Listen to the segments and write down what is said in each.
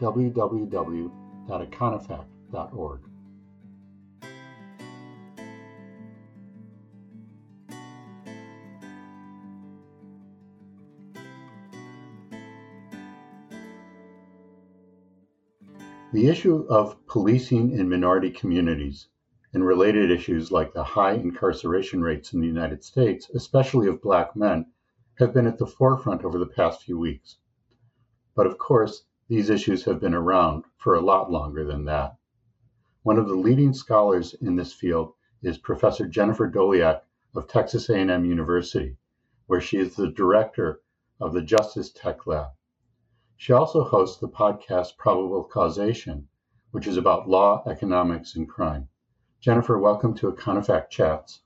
www.econofact.org. The issue of policing in minority communities and related issues like the high incarceration rates in the United States, especially of black men, have been at the forefront over the past few weeks. But of course, these issues have been around for a lot longer than that. One of the leading scholars in this field is Professor Jennifer Doleac of Texas A&M University, where she is the director of the Justice Tech Lab. She also hosts the podcast Probable Causation, which is about law, economics, and crime. Jennifer, welcome to Econofact Chats.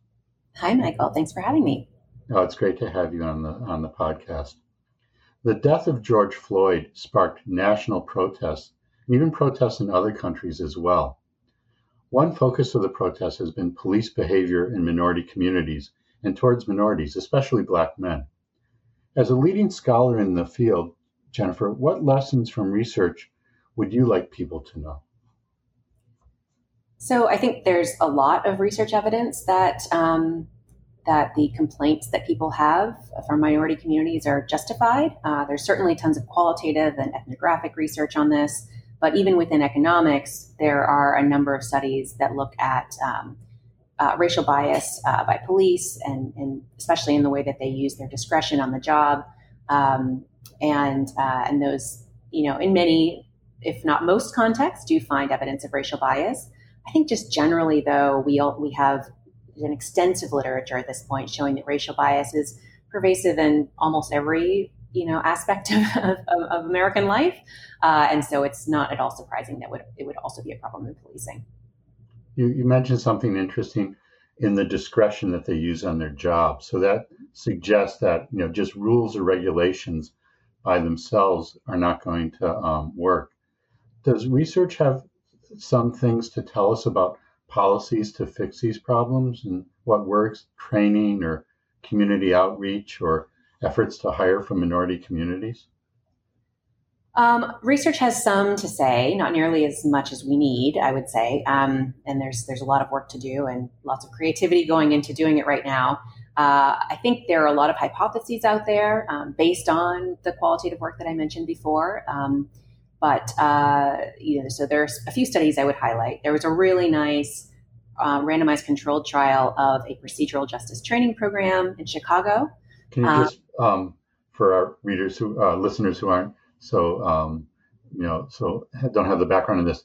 Hi, Michael. Thanks for having me. Oh, it's great to have you on the on the podcast. The death of George Floyd sparked national protests, even protests in other countries as well. One focus of the protests has been police behavior in minority communities and towards minorities, especially black men. As a leading scholar in the field, Jennifer, what lessons from research would you like people to know? So I think there's a lot of research evidence that um, that the complaints that people have from minority communities are justified. Uh, there's certainly tons of qualitative and ethnographic research on this, but even within economics, there are a number of studies that look at um, uh, racial bias uh, by police, and, and, especially in the way that they use their discretion on the job, um, and uh, and those, you know, in many, if not most contexts, do find evidence of racial bias. I think just generally, though, we all, we have an extensive literature at this point showing that racial bias is pervasive in almost every you know aspect of, of, of American life, uh, and so it's not at all surprising that would, it would also be a problem in policing. You, you mentioned something interesting in the discretion that they use on their job. So that suggests that you know just rules or regulations by themselves are not going to um, work. Does research have some things to tell us about policies to fix these problems and what works, training or community outreach or efforts to hire from minority communities? Um, research has some to say, not nearly as much as we need, I would say. Um, and there's there's a lot of work to do and lots of creativity going into doing it right now. Uh, I think there are a lot of hypotheses out there um, based on the qualitative work that I mentioned before. But uh, you know, so there's a few studies I would highlight. There was a really nice uh, randomized controlled trial of a procedural justice training program in Chicago. Can you um, just, um, for our readers who, uh, listeners who aren't so, um, you know, so don't have the background in this,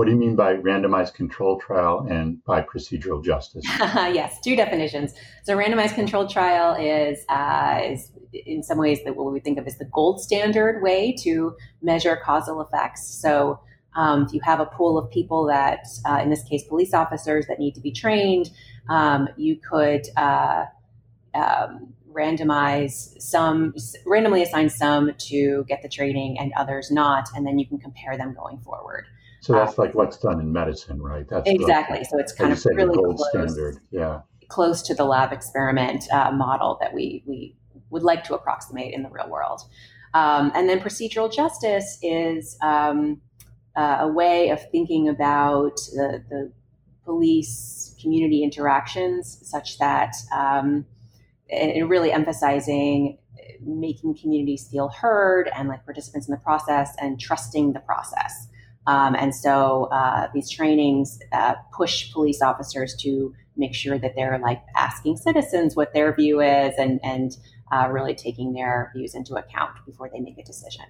what do you mean by randomized control trial and by procedural justice? yes, two definitions. So, randomized control trial is uh, is in some ways that what we think of as the gold standard way to measure causal effects. So, um, if you have a pool of people that, uh, in this case, police officers that need to be trained, um, you could uh, um, randomize some, randomly assign some to get the training and others not, and then you can compare them going forward. So that's like what's done in medicine, right? That's exactly. so it's kind of really gold close, standard. Yeah. Close to the lab experiment uh, model that we we would like to approximate in the real world. Um, and then procedural justice is um, uh, a way of thinking about the, the police community interactions such that um, it, really emphasizing making communities feel heard and like participants in the process and trusting the process. Um, and so uh, these trainings uh, push police officers to make sure that they're like asking citizens what their view is and, and uh, really taking their views into account before they make a decision.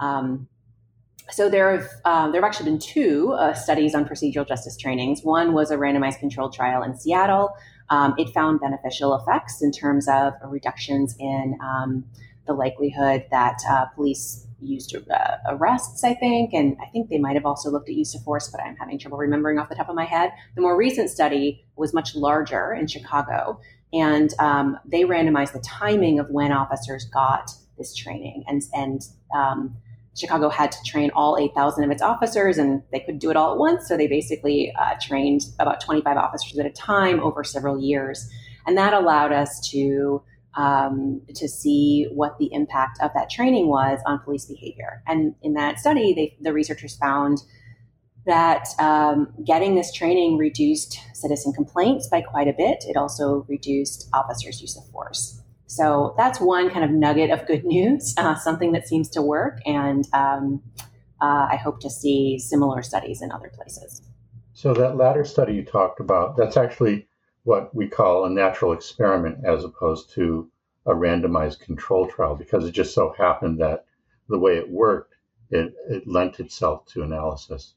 Um, so there have um, there have actually been two uh, studies on procedural justice trainings. One was a randomized controlled trial in Seattle. Um, it found beneficial effects in terms of reductions in um, the likelihood that uh, police used uh, arrests, I think, and I think they might have also looked at use of force, but I'm having trouble remembering off the top of my head. The more recent study was much larger in Chicago, and um, they randomized the timing of when officers got this training, and and um, Chicago had to train all 8,000 of its officers, and they could do it all at once. So they basically uh, trained about 25 officers at a time over several years, and that allowed us to um, to see what the impact of that training was on police behavior. And in that study, they, the researchers found that um, getting this training reduced citizen complaints by quite a bit. It also reduced officers' use of force. So that's one kind of nugget of good news, uh, something that seems to work. And um, uh, I hope to see similar studies in other places. So, that latter study you talked about, that's actually what we call a natural experiment as opposed to a randomized control trial because it just so happened that the way it worked, it, it lent itself to analysis.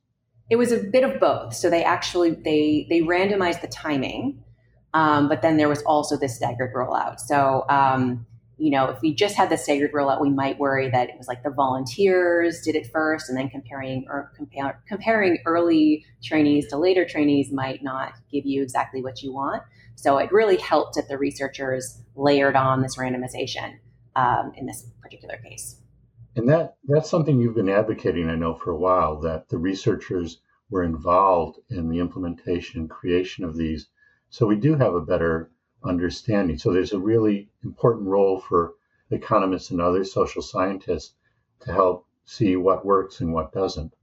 It was a bit of both. So they actually they they randomized the timing, um, but then there was also this staggered rollout. So um, you know, if we just had the staggered rollout, we might worry that it was like the volunteers did it first, and then comparing or comparing early trainees to later trainees might not give you exactly what you want. So it really helped that the researchers layered on this randomization um, in this particular case. And that that's something you've been advocating, I know, for a while. That the researchers were involved in the implementation and creation of these, so we do have a better understanding. So there's a really important role for economists and other social scientists to help see what works and what doesn't.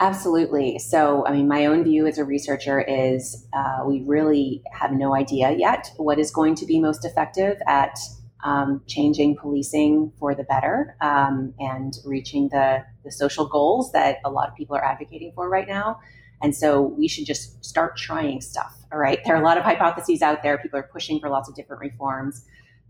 Absolutely. So, I mean, my own view as a researcher is uh, we really have no idea yet what is going to be most effective at um, changing policing for the better um, and reaching the, the social goals that a lot of people are advocating for right now. And so we should just start trying stuff. All right. There are a lot of hypotheses out there. People are pushing for lots of different reforms,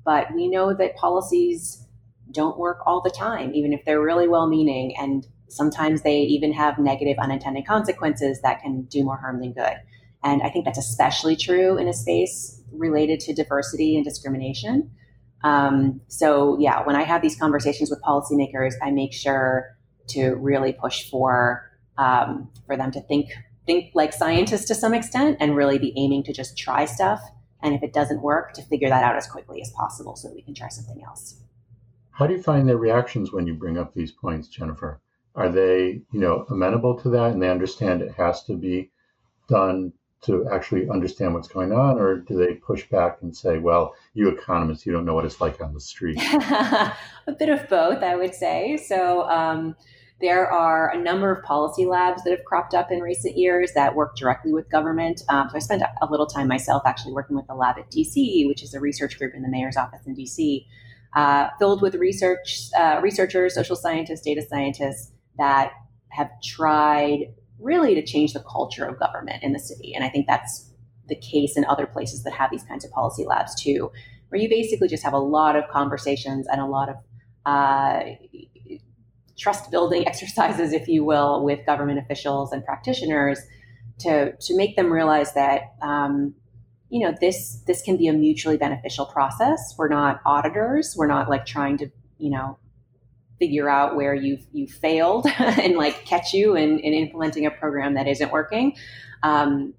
but we know that policies don't work all the time, even if they're really well meaning. And sometimes they even have negative unintended consequences that can do more harm than good. And I think that's especially true in a space related to diversity and discrimination. Um, so, yeah, when I have these conversations with policymakers, I make sure to really push for um, for them to think think like scientists to some extent and really be aiming to just try stuff. And if it doesn't work, to figure that out as quickly as possible so that we can try something else. How do you find their reactions when you bring up these points, Jennifer? Are they, you know, amenable to that and they understand it has to be done to actually understand what's going on, or do they push back and say, "Well, you economists, you don't know what it's like on the street"? a bit of both, I would say. So. Um, there are a number of policy labs that have cropped up in recent years that work directly with government. Um, so I spent a little time myself actually working with the lab at DC, which is a research group in the mayor's office in DC, uh, filled with research uh, researchers, social scientists, data scientists that have tried really to change the culture of government in the city. And I think that's the case in other places that have these kinds of policy labs too, where you basically just have a lot of conversations and a lot of uh, trust building exercises, if you will, with government officials and practitioners to, to make them realize that, um, you know, this, this can be a mutually beneficial process. We're not auditors. We're not like trying to, you know, figure out where you've, you failed and like catch you in, in implementing a program that isn't working. Um,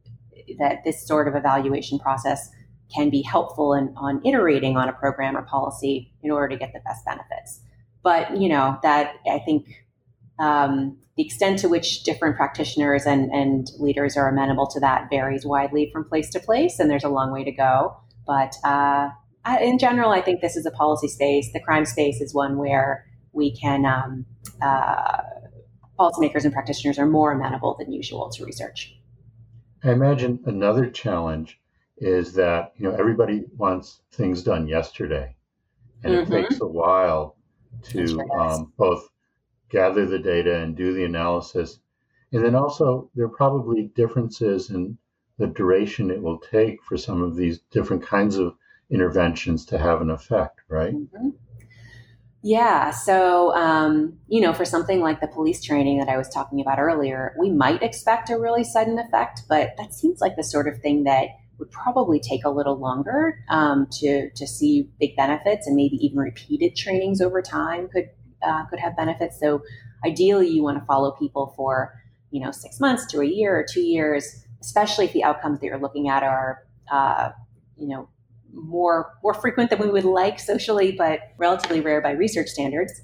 that this sort of evaluation process can be helpful in, on iterating on a program or policy in order to get the best benefits. But you know that I think um, the extent to which different practitioners and, and leaders are amenable to that varies widely from place to place, and there's a long way to go. But uh, in general, I think this is a policy space. The crime space is one where we can um, uh, policymakers and practitioners are more amenable than usual to research. I imagine another challenge is that you know everybody wants things done yesterday, and mm-hmm. it takes a while to um, both gather the data and do the analysis. And then also, there are probably differences in the duration it will take for some of these different kinds of interventions to have an effect, right? Mm-hmm. Yeah. So, um, you know, for something like the police training that I was talking about earlier, we might expect a really sudden effect, but that seems like the sort of thing that would probably take a little longer um, to to see big benefits, and maybe even repeated trainings over time could uh, could have benefits. So ideally, you want to follow people for you know six months to a year or two years, especially if the outcomes that you're looking at are uh, you know more more frequent than we would like socially, but relatively rare by research standards.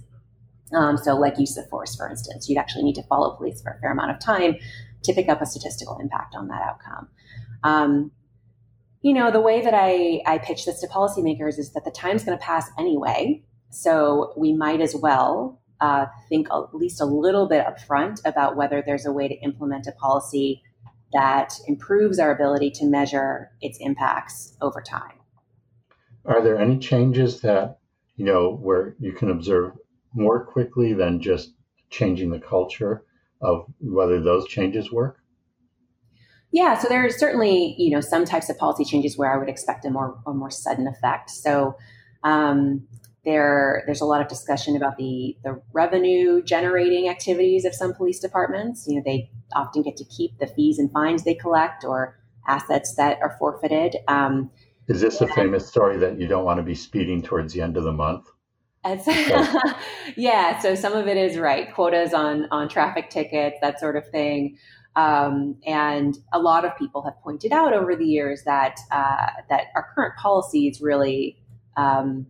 Um, so, like use of force, for instance, you'd actually need to follow police for a fair amount of time to pick up a statistical impact on that outcome. Um, you know, the way that I, I pitch this to policymakers is that the time's going to pass anyway. So we might as well uh, think at least a little bit upfront about whether there's a way to implement a policy that improves our ability to measure its impacts over time. Are there any changes that, you know, where you can observe more quickly than just changing the culture of whether those changes work? Yeah, so there are certainly you know some types of policy changes where I would expect a more a more sudden effect. So um, there there's a lot of discussion about the the revenue generating activities of some police departments. You know they often get to keep the fees and fines they collect or assets that are forfeited. Um, Is this a famous story that you don't want to be speeding towards the end of the month? yeah, so some of it is right quotas on on traffic tickets, that sort of thing. Um, and a lot of people have pointed out over the years that uh, that our current policies really um,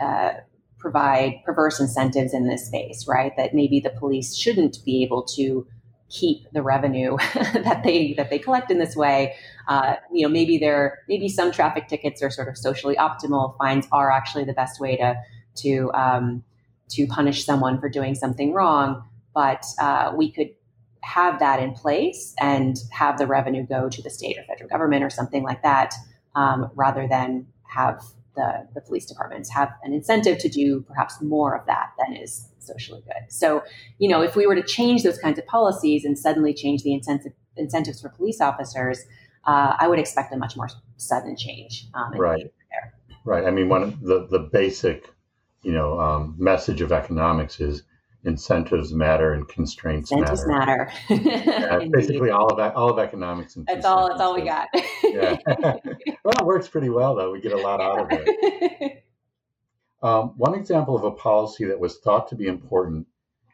uh, provide perverse incentives in this space, right? That maybe the police shouldn't be able to keep the revenue that they that they collect in this way. Uh, you know, maybe there maybe some traffic tickets are sort of socially optimal. Fines are actually the best way to to um, to punish someone for doing something wrong, but uh, we could have that in place and have the revenue go to the state or federal government or something like that, um, rather than have the, the police departments have an incentive to do perhaps more of that than is socially good. So, you know, if we were to change those kinds of policies and suddenly change the incentive, incentives for police officers, uh, I would expect a much more sudden change. Um, right. Right. I mean, one of the, the basic, you know, um, message of economics is incentives matter and constraints incentives matter. matter. yeah, basically, all of that, all of economics. And that's all. That's all we got. yeah. well, it works pretty well though. We get a lot out of it. Um, one example of a policy that was thought to be important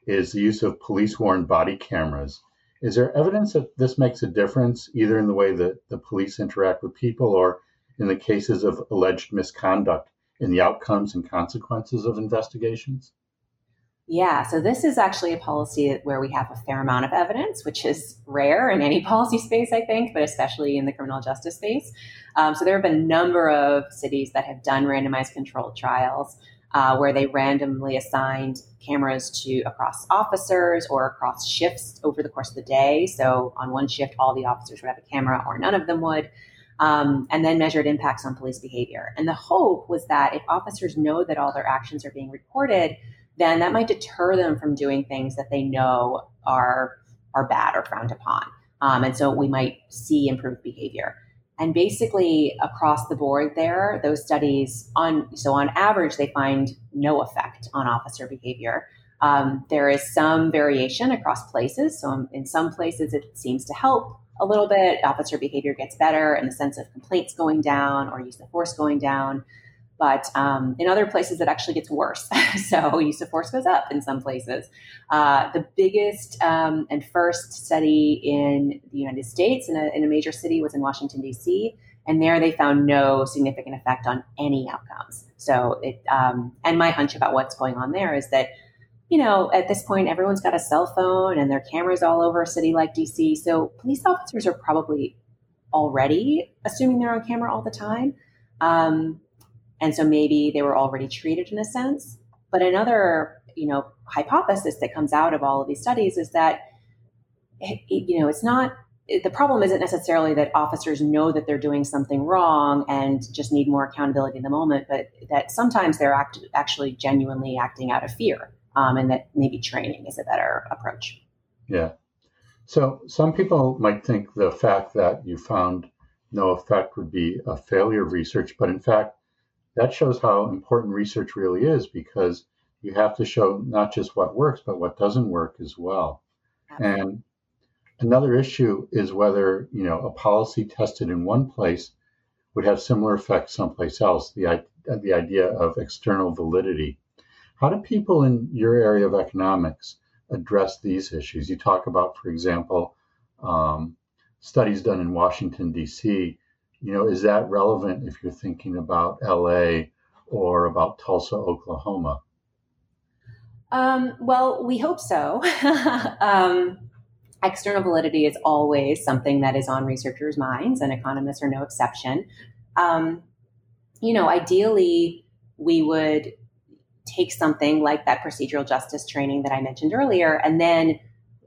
is the use of police-worn body cameras. Is there evidence that this makes a difference, either in the way that the police interact with people, or in the cases of alleged misconduct in the outcomes and consequences of investigations? Yeah, so this is actually a policy where we have a fair amount of evidence, which is rare in any policy space, I think, but especially in the criminal justice space. Um, so there have been a number of cities that have done randomized controlled trials uh, where they randomly assigned cameras to across officers or across shifts over the course of the day. So on one shift, all the officers would have a camera, or none of them would. Um, and then measured impacts on police behavior. And the hope was that if officers know that all their actions are being recorded, then that might deter them from doing things that they know are are bad or frowned upon. Um, and so we might see improved behavior. And basically, across the board, there, those studies on so on average, they find no effect on officer behavior. Um, there is some variation across places. So in some places, it seems to help a little bit. Officer behavior gets better, and the sense of complaints going down or use of force going down. But um, in other places, it actually gets worse. so use of force goes up in some places. Uh, the biggest um, and first study in the United States in a, in a major city was in Washington, D.C. And there they found no significant effect on any outcomes. So it, um, and my hunch about what's going on there is that you know, at this point, everyone's got a cell phone and their cameras all over a city like DC. So police officers are probably already assuming they're on camera all the time. Um, and so maybe they were already treated in a sense. But another, you know, hypothesis that comes out of all of these studies is that, it, you know, it's not the problem isn't necessarily that officers know that they're doing something wrong and just need more accountability in the moment, but that sometimes they're act- actually genuinely acting out of fear, um, and that maybe training is a better approach. Yeah. So some people might think the fact that you found no effect would be a failure of research, but in fact, that shows how important research really is because you have to show not just what works, but what doesn't work as well. Absolutely. And another issue is whether you know a policy tested in one place would have similar effects someplace else. The the idea of external validity. How do people in your area of economics address these issues? You talk about, for example, um, studies done in Washington, D.C. You know, is that relevant if you're thinking about L.A. or about Tulsa, Oklahoma? Um, well, we hope so. um, external validity is always something that is on researchers' minds, and economists are no exception. Um, you know, ideally, we would take something like that procedural justice training that I mentioned earlier and then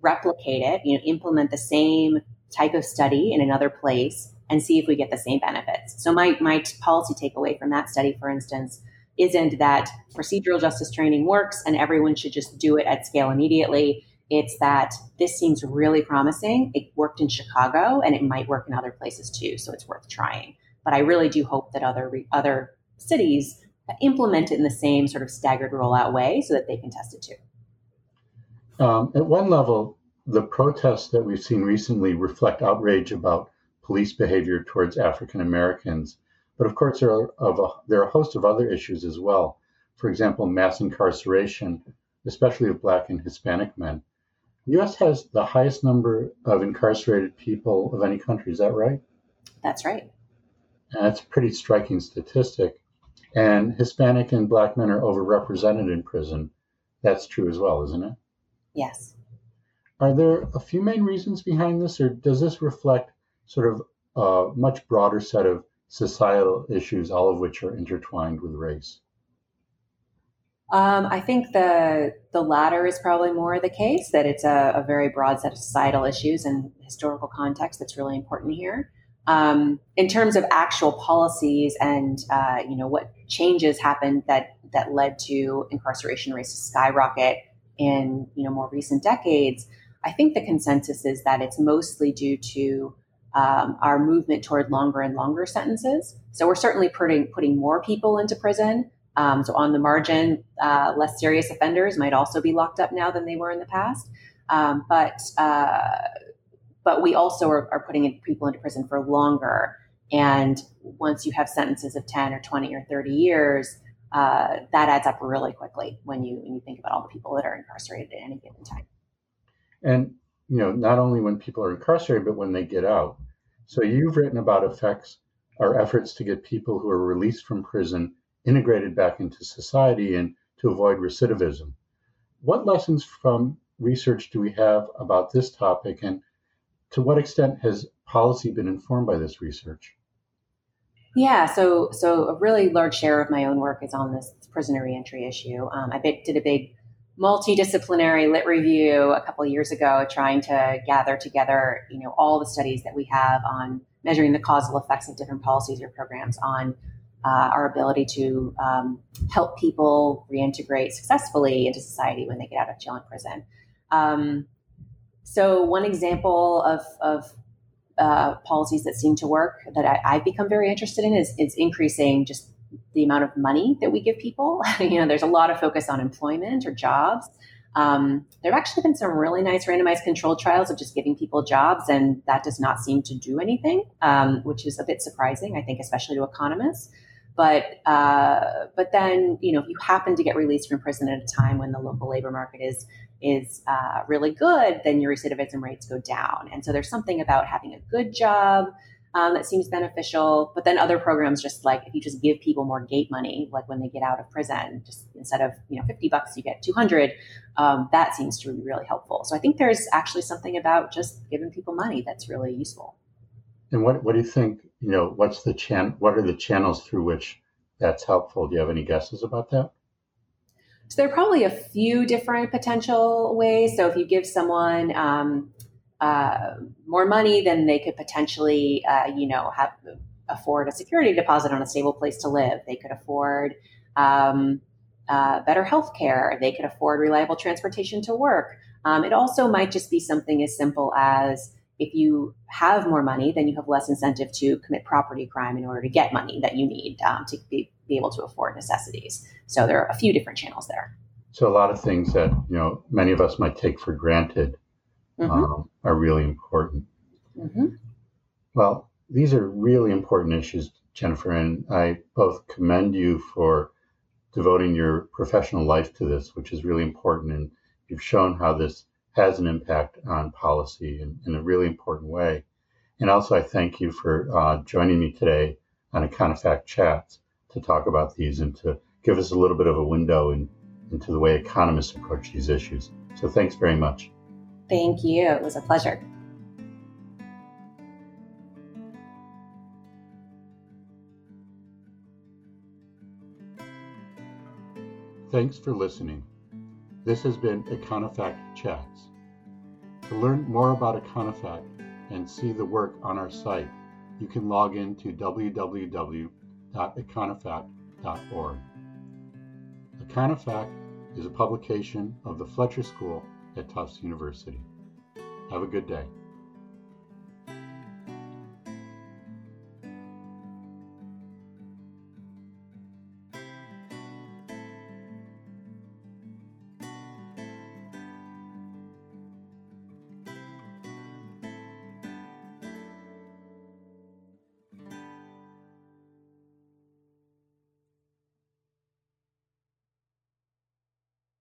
replicate it, you know, implement the same type of study in another place and see if we get the same benefits. So my my policy takeaway from that study, for instance, isn't that procedural justice training works and everyone should just do it at scale immediately. It's that this seems really promising. It worked in Chicago and it might work in other places too, so it's worth trying. But I really do hope that other other cities implement it in the same sort of staggered rollout way so that they can test it too. Um, at one level, the protests that we've seen recently reflect outrage about police behavior towards African Americans. But of course, there are, a, there are a host of other issues as well. For example, mass incarceration, especially of Black and Hispanic men. The U.S. has the highest number of incarcerated people of any country. Is that right? That's right. And that's a pretty striking statistic. And Hispanic and Black men are overrepresented in prison. That's true as well, isn't it? Yes. Are there a few main reasons behind this, or does this reflect sort of a much broader set of societal issues, all of which are intertwined with race? Um, I think the the latter is probably more the case. That it's a, a, very broad set of societal issues and historical context that's really important here. Um, in terms of actual policies and uh, you know what changes happened that that led to incarceration rates to skyrocket in you know more recent decades, I think the consensus is that it's mostly due to um, our movement toward longer and longer sentences. So we're certainly putting putting more people into prison. Um, so on the margin, uh, less serious offenders might also be locked up now than they were in the past. Um, but uh, but we also are, are putting people into prison for longer. And once you have sentences of ten or twenty or thirty years, uh, that adds up really quickly when you when you think about all the people that are incarcerated at any given time. And you know, not only when people are incarcerated, but when they get out. So you've written about effects our efforts to get people who are released from prison integrated back into society and to avoid recidivism. What lessons from research do we have about this topic, and to what extent has policy been informed by this research? Yeah, so so a really large share of my own work is on this prisoner reentry issue. Um, I did a big multidisciplinary lit review a couple years ago trying to gather together you know all the studies that we have on measuring the causal effects of different policies or programs on uh, our ability to um, help people reintegrate successfully into society when they get out of jail and prison. Um, so one example of, of uh, policies that seem to work that I, have become very interested in is, is increasing just the amount of money that we give people. you know, there's a lot of focus on employment or jobs. Um, there have actually been some really nice randomized controlled trials of just giving people jobs, and that does not seem to do anything, um, which is a bit surprising, I think, especially to economists. But uh, but then you know, if you happen to get released from prison at a time when the local labor market is is uh, really good, then your recidivism rates go down. And so there's something about having a good job, um, that seems beneficial. But then other programs, just like if you just give people more gate money, like when they get out of prison, just instead of you know 50 bucks, you get 200. Um, that seems to be really helpful. So I think there's actually something about just giving people money that's really useful. And what what do you think? You know, what's the chan? What are the channels through which that's helpful? Do you have any guesses about that? So there are probably a few different potential ways. So if you give someone um, uh, more money, than they could potentially, uh, you know, have afford a security deposit on a stable place to live. They could afford um, uh, better health care. They could afford reliable transportation to work. Um, it also might just be something as simple as if you have more money, then you have less incentive to commit property crime in order to get money that you need um, to be, be able to afford necessities. So there are a few different channels there. So a lot of things that you know many of us might take for granted mm-hmm. um, are really important. Mm-hmm. Well, these are really important issues, Jennifer, and I both commend you for devoting your professional life to this, which is really important. And you've shown how this has an impact on policy in, in a really important way. And also, I thank you for uh, joining me today on a Econofact Chats to talk about these and to give us a little bit of a window in, into the way economists approach these issues. So, thanks very much. Thank you. It was a pleasure. Thanks for listening. This has been Econofact Chats. To learn more about Econofact and see the work on our site, you can log in to www.econofact.org. Econofact is a publication of the Fletcher School at Tufts University. Have a good day.